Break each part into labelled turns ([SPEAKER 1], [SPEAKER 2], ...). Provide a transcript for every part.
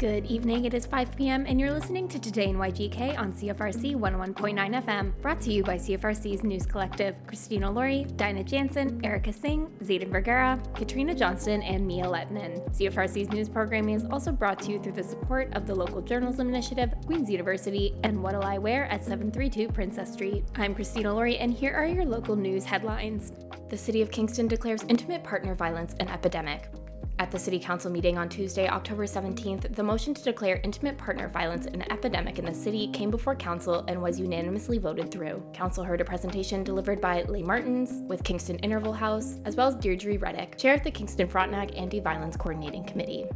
[SPEAKER 1] Good evening. It is 5 p.m. and you're listening to Today in YGK on CFRC 101.9 FM, brought to you by CFRC's News Collective. Christina Laurie, Dinah Jansen, Erica Singh, Zayden Vergara, Katrina Johnston, and Mia Lettinen. CFRC's news programming is also brought to you through the support of the Local Journalism Initiative, Queen's University, and What'll I Wear at 732 Princess Street. I'm Christina Laurie, and here are your local news headlines. The City of Kingston declares intimate partner violence an epidemic. At the City Council meeting on Tuesday, October 17th, the motion to declare intimate partner violence an epidemic in the city came before Council and was unanimously voted through. Council heard a presentation delivered by Leigh Martins with Kingston Interval House, as well as Deirdre Reddick, chair of the Kingston Frontenac Anti Violence Coordinating Committee.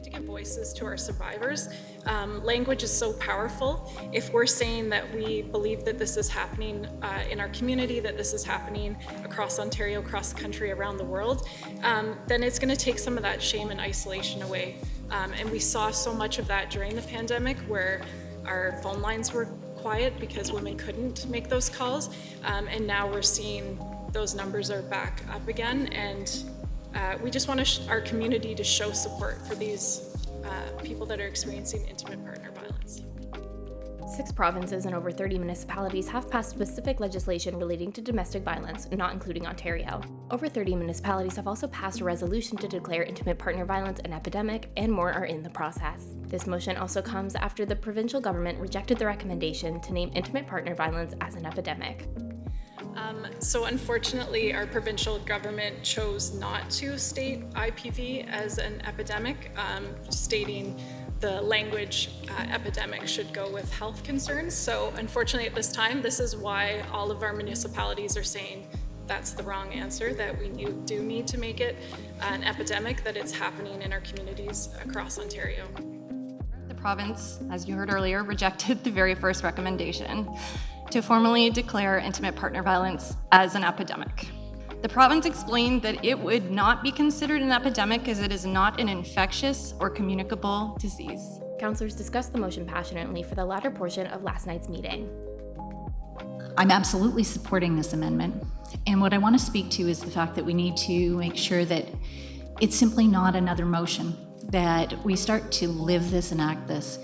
[SPEAKER 2] Need to give voices to our survivors. Um, language is so powerful. If we're saying that we believe that this is happening uh, in our community, that this is happening across Ontario, across the country, around the world, um, then it's going to take some of that shame and isolation away. Um, and we saw so much of that during the pandemic where our phone lines were quiet because women couldn't make those calls. Um, and now we're seeing those numbers are back up again. And uh, we just want sh- our community to show support for these uh, people that are experiencing intimate partner violence.
[SPEAKER 1] Six provinces and over 30 municipalities have passed specific legislation relating to domestic violence, not including Ontario. Over 30 municipalities have also passed a resolution to declare intimate partner violence an epidemic, and more are in the process. This motion also comes after the provincial government rejected the recommendation to name intimate partner violence as an epidemic.
[SPEAKER 2] Um, so, unfortunately, our provincial government chose not to state IPV as an epidemic, um, stating the language uh, epidemic should go with health concerns. So, unfortunately, at this time, this is why all of our municipalities are saying that's the wrong answer, that we do need to make it an epidemic, that it's happening in our communities across Ontario.
[SPEAKER 3] The province, as you heard earlier, rejected the very first recommendation to formally declare intimate partner violence as an epidemic. The province explained that it would not be considered an epidemic as it is not an infectious or communicable disease.
[SPEAKER 1] Councillors discussed the motion passionately for the latter portion of last night's meeting.
[SPEAKER 4] I'm absolutely supporting this amendment. And what I want to speak to is the fact that we need to make sure that it's simply not another motion, that we start to live this and act this.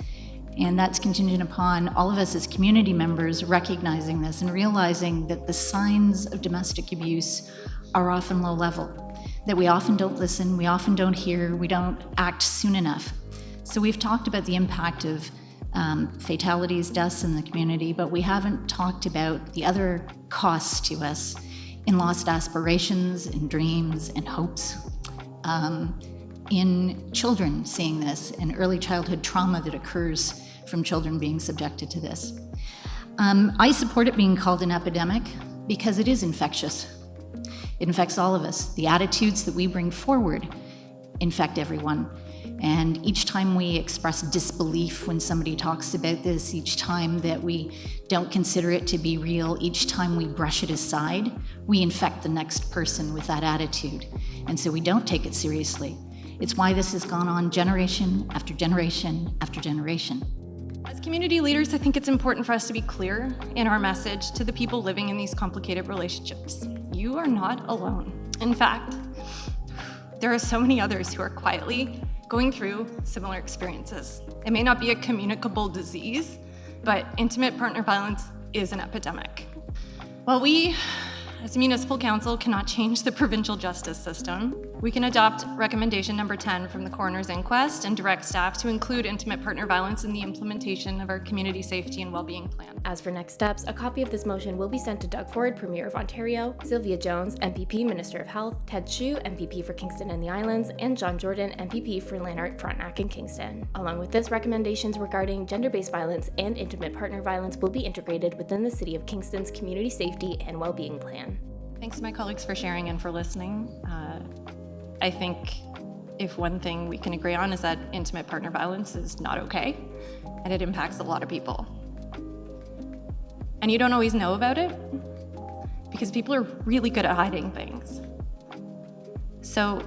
[SPEAKER 4] And that's contingent upon all of us as community members recognizing this and realizing that the signs of domestic abuse are often low level, that we often don't listen, we often don't hear, we don't act soon enough. So we've talked about the impact of um, fatalities, deaths in the community, but we haven't talked about the other costs to us in lost aspirations, in dreams, and hopes. Um, in children seeing this, and early childhood trauma that occurs from children being subjected to this. Um, I support it being called an epidemic because it is infectious. It infects all of us. The attitudes that we bring forward infect everyone. And each time we express disbelief when somebody talks about this, each time that we don't consider it to be real, each time we brush it aside, we infect the next person with that attitude. And so we don't take it seriously. It's why this has gone on generation after generation after generation.
[SPEAKER 3] As community leaders, I think it's important for us to be clear in our message to the people living in these complicated relationships. You are not alone. In fact, there are so many others who are quietly going through similar experiences. It may not be a communicable disease, but intimate partner violence is an epidemic. While we, as municipal council, cannot change the provincial justice system, we can adopt recommendation number 10 from the coroner's inquest and direct staff to include intimate partner violence in the implementation of our community safety and well-being plan.
[SPEAKER 1] As for next steps, a copy of this motion will be sent to Doug Ford, Premier of Ontario, Sylvia Jones, MPP, Minister of Health, Ted Hsu, MPP for Kingston and the Islands, and John Jordan, MPP for Lanark, Frontenac, and Kingston. Along with this, recommendations regarding gender based violence and intimate partner violence will be integrated within the City of Kingston's Community Safety and well-being Plan.
[SPEAKER 3] Thanks to my colleagues for sharing and for listening. Uh, I think if one thing we can agree on is that intimate partner violence is not okay and it impacts a lot of people. And you don't always know about it because people are really good at hiding things. So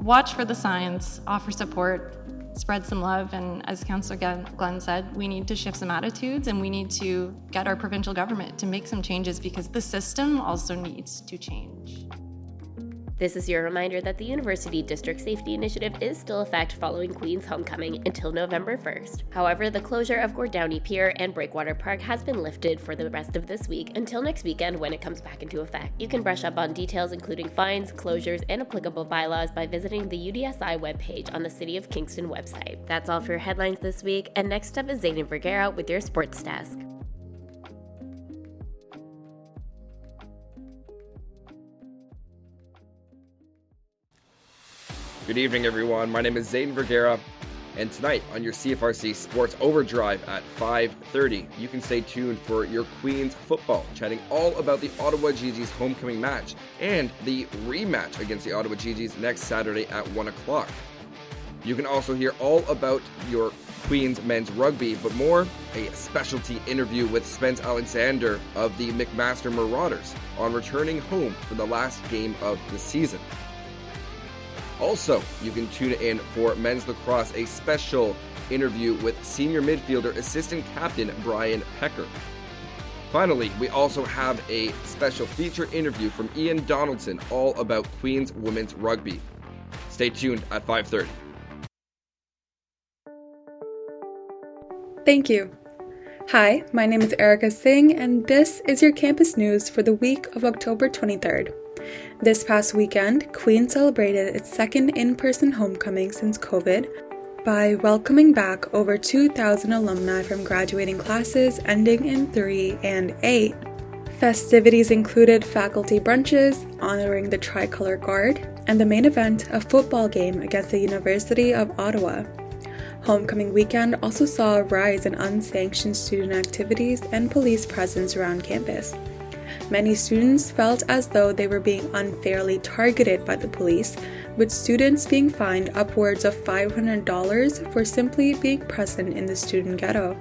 [SPEAKER 3] watch for the signs, offer support, spread some love, and as Councillor Glenn said, we need to shift some attitudes and we need to get our provincial government to make some changes because the system also needs to change.
[SPEAKER 1] This is your reminder that the University District Safety Initiative is still in effect following Queen's homecoming until November 1st. However, the closure of Gord Downie Pier and Breakwater Park has been lifted for the rest of this week until next weekend when it comes back into effect. You can brush up on details including fines, closures, and applicable bylaws by visiting the UDSI webpage on the City of Kingston website. That's all for your headlines this week, and next up is Zayden Vergara with your sports desk.
[SPEAKER 5] Good evening, everyone. My name is Zayden Vergara, and tonight on your CFRC Sports Overdrive at 5:30, you can stay tuned for your Queens football, chatting all about the Ottawa Gee-Gees homecoming match and the rematch against the Ottawa Gee-Gees next Saturday at 1 o'clock. You can also hear all about your Queens men's rugby, but more a specialty interview with Spence Alexander of the McMaster Marauders on returning home for the last game of the season. Also, you can tune in for men's lacrosse, a special interview with senior midfielder assistant captain Brian Pecker. Finally, we also have a special feature interview from Ian Donaldson all about Queens women's rugby. Stay tuned at 5:30.
[SPEAKER 6] Thank you. Hi, my name is Erica Singh, and this is your campus news for the week of October 23rd. This past weekend, Queen celebrated its second in person homecoming since COVID by welcoming back over 2,000 alumni from graduating classes ending in 3 and 8. Festivities included faculty brunches, honoring the Tricolor Guard, and the main event, a football game against the University of Ottawa. Homecoming weekend also saw a rise in unsanctioned student activities and police presence around campus. Many students felt as though they were being unfairly targeted by the police, with students being fined upwards of $500 for simply being present in the student ghetto.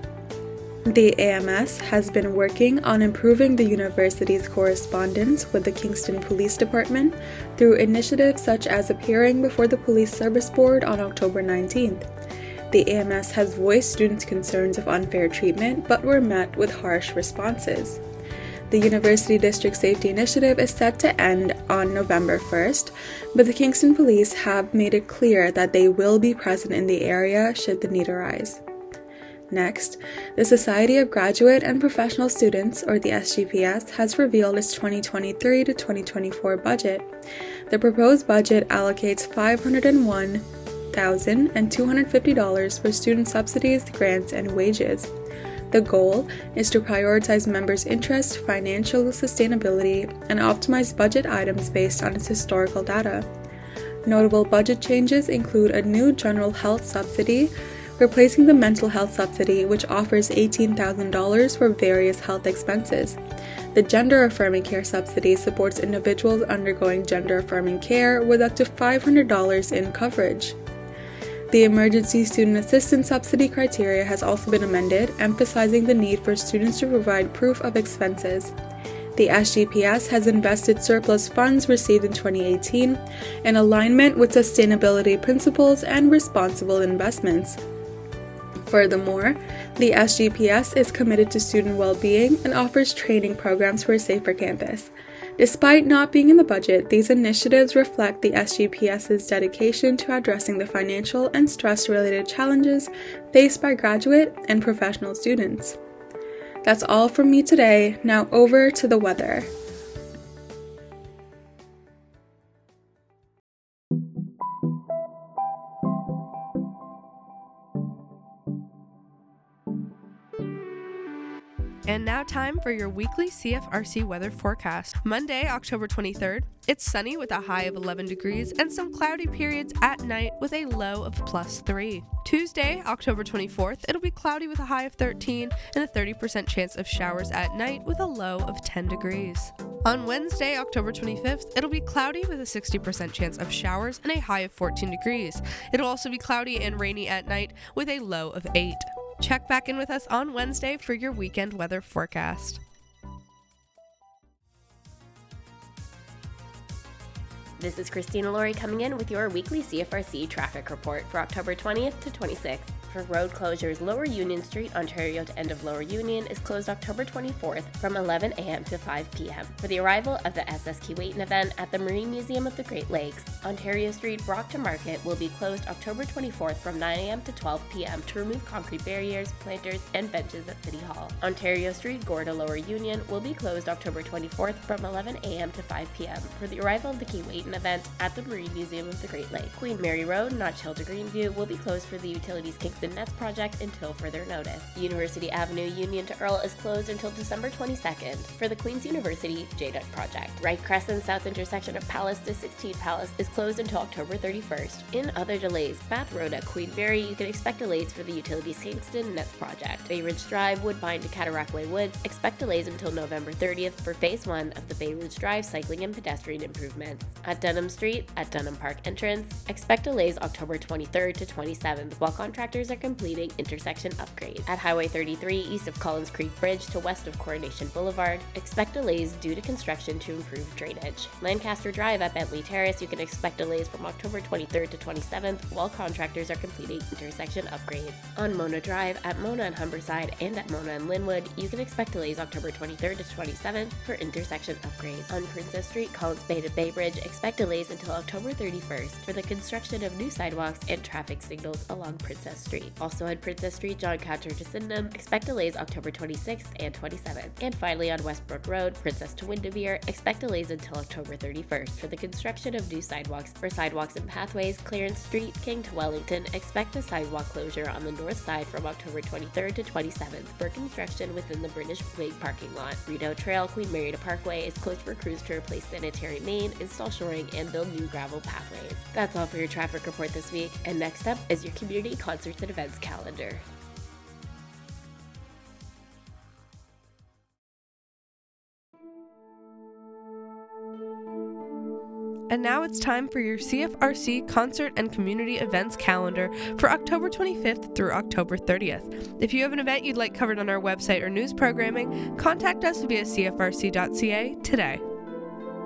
[SPEAKER 6] The AMS has been working on improving the university's correspondence with the Kingston Police Department through initiatives such as appearing before the Police Service Board on October 19th. The AMS has voiced students' concerns of unfair treatment but were met with harsh responses. The University District Safety Initiative is set to end on November 1st, but the Kingston Police have made it clear that they will be present in the area should the need arise. Next, the Society of Graduate and Professional Students, or the SGPS, has revealed its 2023 to 2024 budget. The proposed budget allocates $501,250 for student subsidies, grants, and wages. The goal is to prioritize members' interest, financial sustainability, and optimize budget items based on its historical data. Notable budget changes include a new general health subsidy, replacing the mental health subsidy, which offers $18,000 for various health expenses. The gender affirming care subsidy supports individuals undergoing gender affirming care with up to $500 in coverage. The Emergency Student Assistance Subsidy criteria has also been amended, emphasizing the need for students to provide proof of expenses. The SGPS has invested surplus funds received in 2018 in alignment with sustainability principles and responsible investments. Furthermore, the SGPS is committed to student well being and offers training programs for a safer campus. Despite not being in the budget, these initiatives reflect the SGPS's dedication to addressing the financial and stress related challenges faced by graduate and professional students. That's all from me today. Now over to the weather.
[SPEAKER 7] And now, time for your weekly CFRC weather forecast. Monday, October 23rd, it's sunny with a high of 11 degrees and some cloudy periods at night with a low of plus 3. Tuesday, October 24th, it'll be cloudy with a high of 13 and a 30% chance of showers at night with a low of 10 degrees. On Wednesday, October 25th, it'll be cloudy with a 60% chance of showers and a high of 14 degrees. It'll also be cloudy and rainy at night with a low of 8. Check back in with us on Wednesday for your weekend weather forecast.
[SPEAKER 1] This is Christina Laurie coming in with your weekly CFRC traffic report for October 20th to 26th.
[SPEAKER 8] For road closures, Lower Union Street, Ontario to end of Lower Union is closed October 24th from 11 a.m. to 5 p.m. For the arrival of the SS Keewatin event at the Marine Museum of the Great Lakes, Ontario Street, Brock to Market will be closed October 24th from 9 a.m. to 12 p.m. to remove concrete barriers, planters, and benches at City Hall. Ontario Street, Gore to Lower Union will be closed October 24th from 11 a.m. to 5 p.m. for the arrival of the Keewatin event at the Marine Museum of the Great Lakes. Queen Mary Road, Notch Hill to Greenview will be closed for the Utilities Kingston Nets project until further notice. University Avenue Union to Earl is closed until December 22nd for the Queen's University JDUC project. Wright Crescent South intersection of Palace to 16 Palace is closed until October 31st. In other delays, Bath Road at Queen Mary, you can expect delays for the Utilities Kingston Nets project. Bay Ridge Drive, Woodbine to Cataraqui Woods, expect delays until November 30th for Phase 1 of the Bay Ridge Drive cycling and pedestrian improvements. At Dunham Street, at Dunham Park entrance, expect delays October 23rd to 27th while contractors are completing intersection upgrades. At Highway 33, east of Collins Creek Bridge to west of Coronation Boulevard, expect delays due to construction to improve drainage. Lancaster Drive at Bentley Terrace, you can expect delays from October 23rd to 27th while contractors are completing intersection upgrades. On Mona Drive, at Mona and Humberside, and at Mona and Linwood, you can expect delays October 23rd to 27th for intersection upgrades. On Princess Street, Collins Bay to Bay Bridge, expect delays until October 31st for the construction of new sidewalks and traffic signals along Princess Street. Also on Princess Street, John Catcher to Sydenham, expect delays October 26th and 27th. And finally on Westbrook Road, Princess to Windermere, expect delays until October 31st for the construction of new sidewalks. For sidewalks and pathways, Clarence Street, King to Wellington, expect a sidewalk closure on the north side from October 23rd to 27th for construction within the British Wing parking lot. Rideau Trail, Queen Mary to Parkway is closed for crews to replace sanitary main, install shoring, and build new gravel pathways. That's all for your traffic report this week, and next up is your community concerts and events calendar.
[SPEAKER 7] And now it's time for your CFRC concert and community events calendar for October 25th through October 30th. If you have an event you'd like covered on our website or news programming, contact us via cfrc.ca today.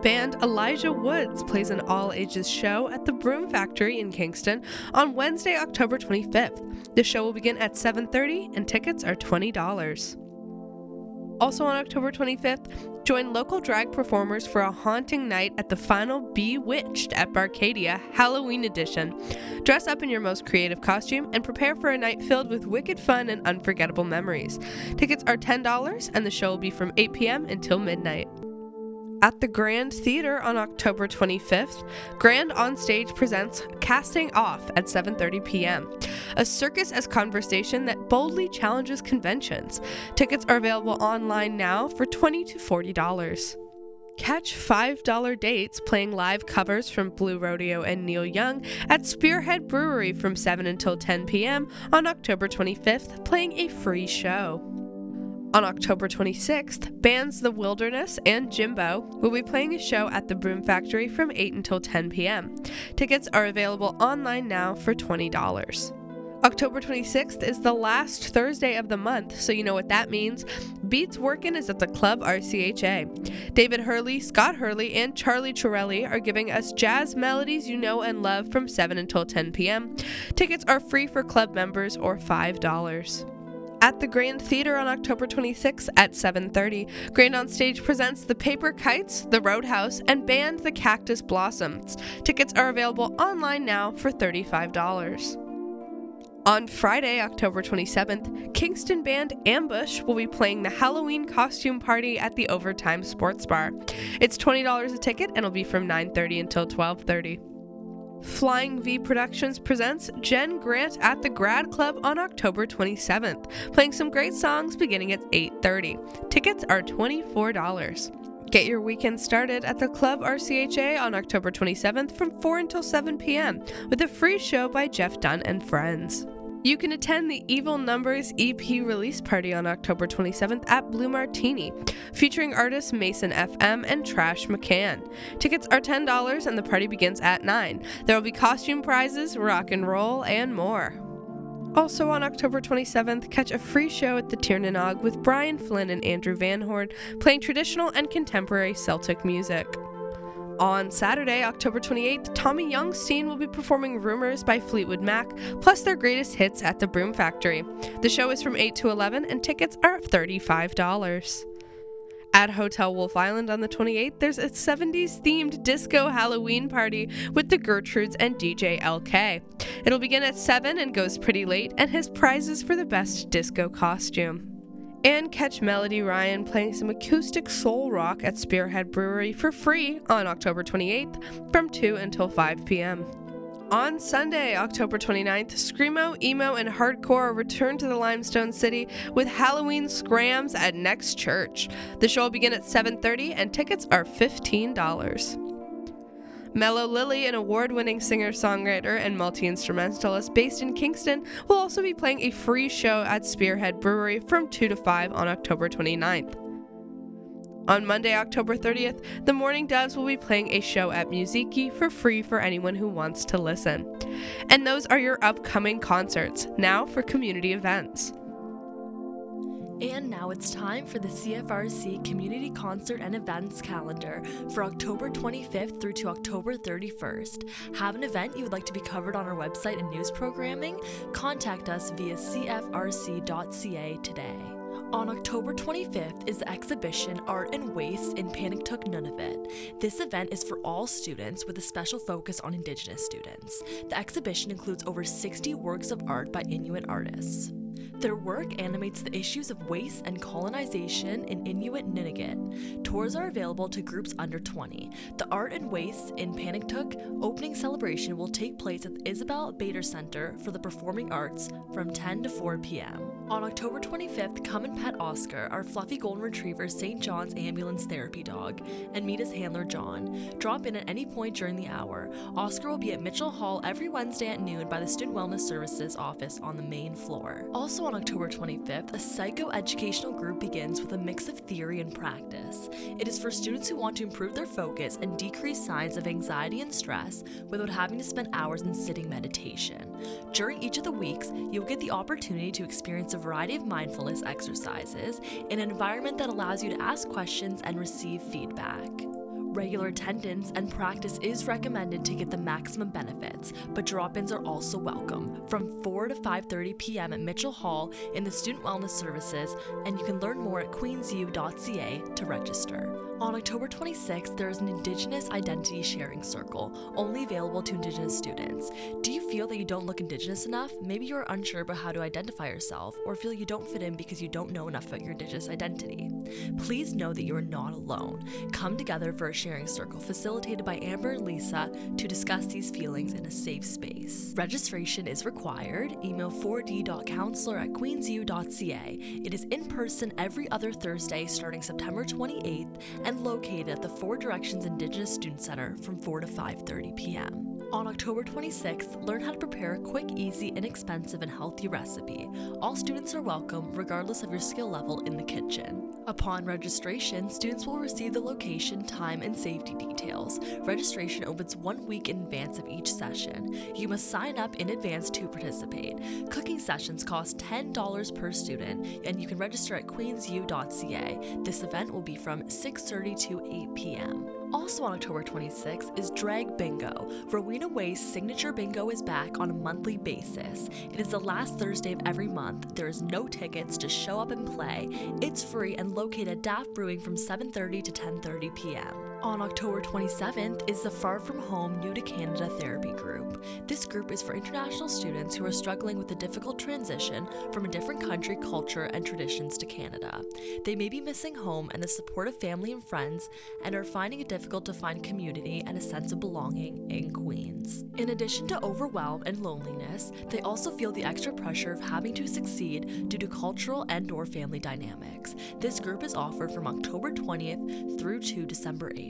[SPEAKER 7] Band Elijah Woods plays an all ages show at the Broom Factory in Kingston on Wednesday, October 25th. The show will begin at 7:30 and tickets are $20. Also on October 25th, join local drag performers for a haunting night at the final Bewitched at Barcadia Halloween edition. Dress up in your most creative costume and prepare for a night filled with wicked fun and unforgettable memories. Tickets are $10 and the show will be from 8 p.m. until midnight. At the Grand Theater on October 25th, Grand On Stage presents Casting Off at 7:30 p.m. A circus as conversation that boldly challenges conventions. Tickets are available online now for 20 to 40 dollars. Catch $5 dates playing live covers from Blue Rodeo and Neil Young at Spearhead Brewery from 7 until 10 p.m. on October 25th, playing a free show. On October 26th, bands The Wilderness and Jimbo will be playing a show at the Broom Factory from 8 until 10 p.m. Tickets are available online now for $20. October 26th is the last Thursday of the month, so you know what that means. Beats Workin' is at the Club RCHA. David Hurley, Scott Hurley, and Charlie Chirelli are giving us jazz melodies you know and love from 7 until 10 p.m. Tickets are free for club members or $5 at the Grand Theater on October 26th at 7:30. Grand on Stage presents The Paper Kites, The Roadhouse, and band The Cactus Blossoms. Tickets are available online now for $35. On Friday, October 27th, Kingston band Ambush will be playing the Halloween costume party at the Overtime Sports Bar. It's $20 a ticket and will be from 9:30 until 12:30. Flying V Productions presents Jen Grant at the Grad Club on October 27th, playing some great songs beginning at 8:30. Tickets are $24. Get your weekend started at the Club RCHA on October 27th from 4 until 7 p.m. with a free show by Jeff Dunn and friends. You can attend the Evil Numbers EP release party on October 27th at Blue Martini, featuring artists Mason FM and Trash McCann. Tickets are $10 and the party begins at 9. There will be costume prizes, rock and roll, and more. Also on October 27th, catch a free show at the Tirnanog with Brian Flynn and Andrew Van Horn playing traditional and contemporary Celtic music. On Saturday, October 28th, Tommy Youngstein will be performing Rumors by Fleetwood Mac, plus their greatest hits at the Broom Factory. The show is from 8 to 11, and tickets are $35. At Hotel Wolf Island on the 28th, there's a 70s themed disco Halloween party with the Gertrudes and DJ LK. It'll begin at 7 and goes pretty late, and has prizes for the best disco costume. And catch Melody Ryan playing some acoustic soul rock at Spearhead Brewery for free on October 28th from 2 until 5 p.m. On Sunday, October 29th, Screamo, Emo, and Hardcore return to the Limestone City with Halloween Scrams at Next Church. The show will begin at 7:30 and tickets are $15. Mellow Lily, an award winning singer songwriter and multi instrumentalist based in Kingston, will also be playing a free show at Spearhead Brewery from 2 to 5 on October 29th. On Monday, October 30th, the Morning Doves will be playing a show at Musiikki for free for anyone who wants to listen. And those are your upcoming concerts. Now for community events.
[SPEAKER 9] And now it's time for the CFRC Community Concert and Events Calendar for October 25th through to October 31st. Have an event you would like to be covered on our website and news programming? Contact us via cfrc.ca today. On October 25th is the exhibition Art and Waste in Pangnirtung Nunavut. This event is for all students with a special focus on Indigenous students. The exhibition includes over 60 works of art by Inuit artists. Their work animates the issues of waste and colonization in Inuit Nunavut. Tours are available to groups under 20. The Art and Waste in Pangnirtung opening celebration will take place at the Isabel Bader Center for the Performing Arts from 10 to 4 p.m. On October 25th, come and pet Oscar, our fluffy golden retriever St. John's ambulance therapy dog, and meet his handler John. Drop in at any point during the hour. Oscar will be at Mitchell Hall every Wednesday at noon by the Student Wellness Services office on the main floor. Also on October 25th, a psychoeducational group begins with a mix of theory and practice. It is for students who want to improve their focus and decrease signs of anxiety and stress without having to spend hours in sitting meditation. During each of the weeks, you'll get the opportunity to experience a variety of mindfulness exercises in an environment that allows you to ask questions and receive feedback. Regular attendance and practice is recommended to get the maximum benefits, but drop-ins are also welcome from 4 to 5:30 p.m. at Mitchell Hall in the Student Wellness Services, and you can learn more at queensu.ca to register. On October 26th, there is an Indigenous Identity Sharing Circle, only available to Indigenous students. Do you feel that you don't look Indigenous enough? Maybe you're unsure about how to identify yourself, or feel you don't fit in because you don't know enough about your Indigenous identity. Please know that you are not alone. Come together for a sharing circle facilitated by Amber and Lisa to discuss these feelings in a safe space. Registration is required. Email 4d.counselor at queensu.ca. It is in person every other Thursday starting September 28th and located at the Four Directions Indigenous Student Center from 4 to 5:30 p.m. On October 26th, learn how to prepare a quick, easy, inexpensive, and healthy recipe. All students are welcome, regardless of your skill level in the kitchen. Upon registration, students will receive the location, time, and safety details. Registration opens one week in advance of each session. You must sign up in advance to participate. Cooking sessions cost $10 per student, and you can register at queensu.ca. This event will be from 6:30 to 8 p.m. Also on October 26th is Drag Bingo. Rowena Way's signature bingo is back on a monthly basis. It is the last Thursday of every month. There is no tickets, just show up and play. It's free and located at Daft Brewing from 7:30 to 10:30 p.m. On October 27th is the Far From Home New to Canada Therapy Group. This group is for international students who are struggling with the difficult transition from a different country, culture, and traditions to Canada. They may be missing home and the support of family and friends and are finding it difficult to find community and a sense of belonging in Queens. In addition to overwhelm and loneliness, they also feel the extra pressure of having to succeed due to cultural and or family dynamics. This group is offered from October 20th through to December 8th.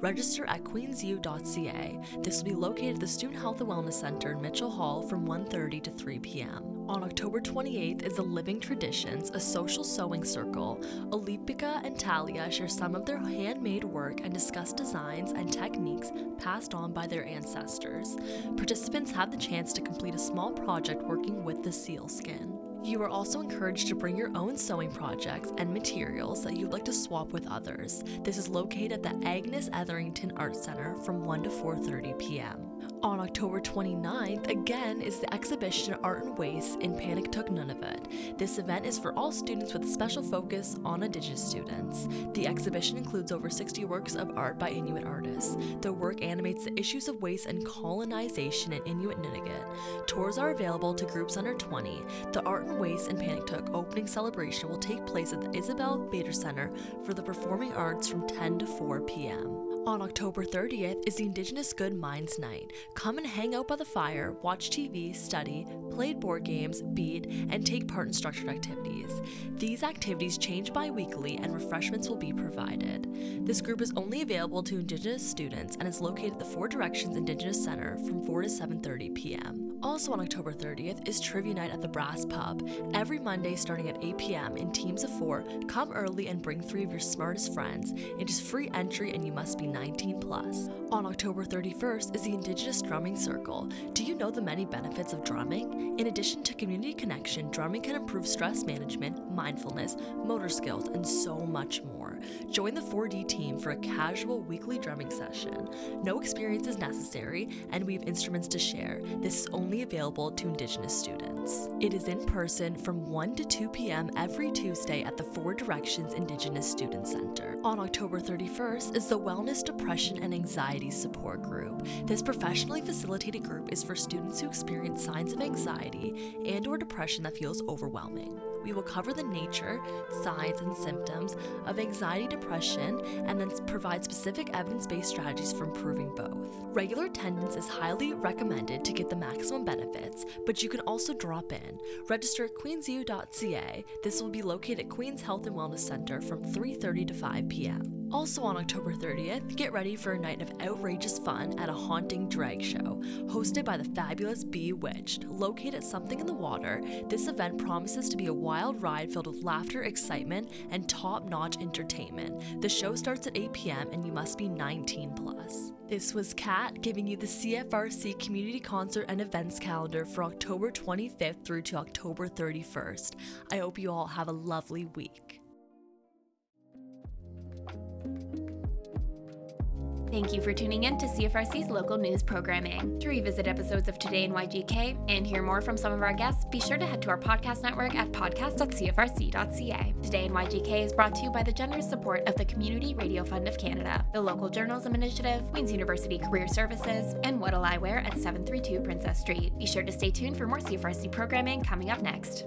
[SPEAKER 9] Register at queensu.ca. This will be located at the Student Health and Wellness Center in Mitchell Hall from 1:30 to 3 p.m. On October 28th is the Living Traditions, a social sewing circle. Olipika and Talia share some of their handmade work and discuss designs and techniques passed on by their ancestors. Participants have the chance to complete a small project working with the seal skin. You are also encouraged to bring your own sewing projects and materials that you'd like to swap with others. This is located at the Agnes Etherington Art Center from 1 to 4:30 p.m. On October 29th, again, is the exhibition Art and Waste in Pangnirtung, Nunavut. This event is for all students with a special focus on Indigenous students. The exhibition includes over 60 works of art by Inuit artists. The work animates the issues of waste and colonization in Inuit Nunavut. Tours are available to groups under 20. The Art and Waste in Pangnirtung opening celebration will take place at the Isabel Bader Center for the Performing Arts from 10 to 4 p.m. On October 30th is the Indigenous Good Minds Night. Come and hang out by the fire, watch TV, study, play board games, beat, and take part in structured activities. These activities change bi weekly and refreshments will be provided. This group is only available to Indigenous students and is located at the Four Directions Indigenous Center from 4 to 7:30 p.m. Also on October 30th is Trivia Night at the Brass Pub. Every Monday starting at 8 p.m. in teams of four, come early and bring three of your smartest friends. It is free entry and you must be 19 plus. On October 31st is the Indigenous Drumming Circle. Do you know the many benefits of drumming? In addition to community connection, drumming can improve stress management, mindfulness, motor skills, and so much more. Join the 4D team for a casual weekly drumming session. No experience is necessary, and we have instruments to share. This is only available to Indigenous students. It is in person from 1 to 2 p.m. every Tuesday at the Four Directions Indigenous Student Center. On October 31st is the Wellness, Depression, and Anxiety Support Group. This professionally facilitated group is for students who experience signs of anxiety and or depression that feels overwhelming. We will cover the nature, signs, and symptoms of anxiety, depression, and then provide specific evidence based strategies for improving both. Regular attendance is highly recommended to get the maximum benefits, but you can also drop in. Register at queensu.ca. This will be located at Queen's Health and Wellness Center from 3:30 to 5 p.m. Also on October 30th, get ready for a night of outrageous fun at a haunting drag show. Hosted by the fabulous Bewitched, located at Something in the Water, this event promises to be a wild ride filled with laughter, excitement, and top notch entertainment. The show starts at 8 p.m., and you must be 19 plus. This was Kat giving you the CFRC Community Concert and Events Calendar for October 25th through to October 31st. I hope you all have a lovely week.
[SPEAKER 1] Thank you for tuning in to CFRC's local news programming. To revisit episodes of Today in YGK and hear more from some of our guests, be sure to head to our podcast network at podcast.cfrc.ca. Today in YGK is brought to you by the generous support of the Community Radio Fund of Canada, the Local Journalism Initiative, Queen's University Career Services, and What'll I Wear at 732 Princess Street. Be sure to stay tuned for more CFRC programming coming up next.